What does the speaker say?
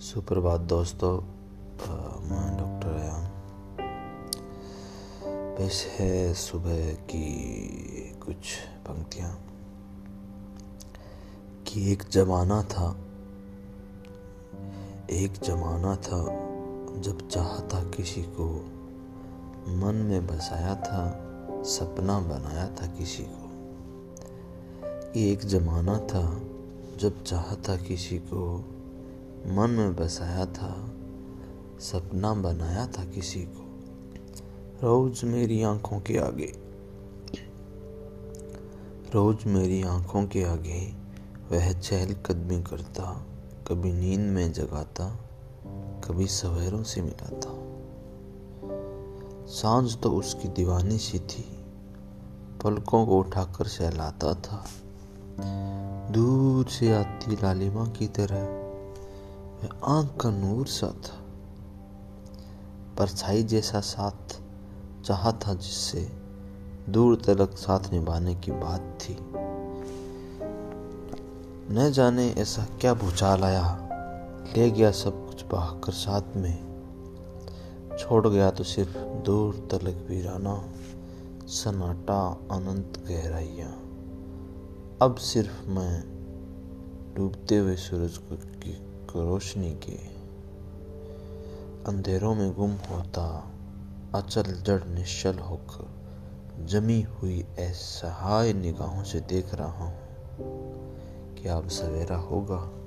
सुप्रभात दोस्तों मैं डॉक्टर आयाम। है सुबह की कुछ पंक्तियाँ। कि एक जमाना था, एक जमाना था जब चाहता किसी को, मन में बसाया था, सपना बनाया था किसी को। एक जमाना था जब चाहता किसी को मन में बसाया था, सपना बनाया था किसी को। रोज मेरी आँखों के आगे, रोज मेरी आँखों के आगे वह चहल कदमी करता, कभी नींद में जगाता, कभी सवेरों से मिलाता। साँझ तो उसकी दीवानी सी थी, पलकों को उठाकर सहलाता था। दूर से आती लालिमा की तरह। वह आँख का नूर सा था, परछाई जैसा साथ चाहा था जिससे दूर तलक साथ निभाने की बात थी। न जाने ऐसा क्या भूचाल आया। ले गया सब कुछ बहाकर साथ में। छोड़ गया तो सिर्फ़ दूर तलक वीराना, सन्नाटा अनंत गहराइया। अब सिर्फ़ मैं डूबते हुए सूरज की रोशनी के अंधेरों में गुम होता अचल जड़ निश्चल होकर जमी हुई असहाय निगाहों से देख रहा हूँ क्या अब सवेरा होगा।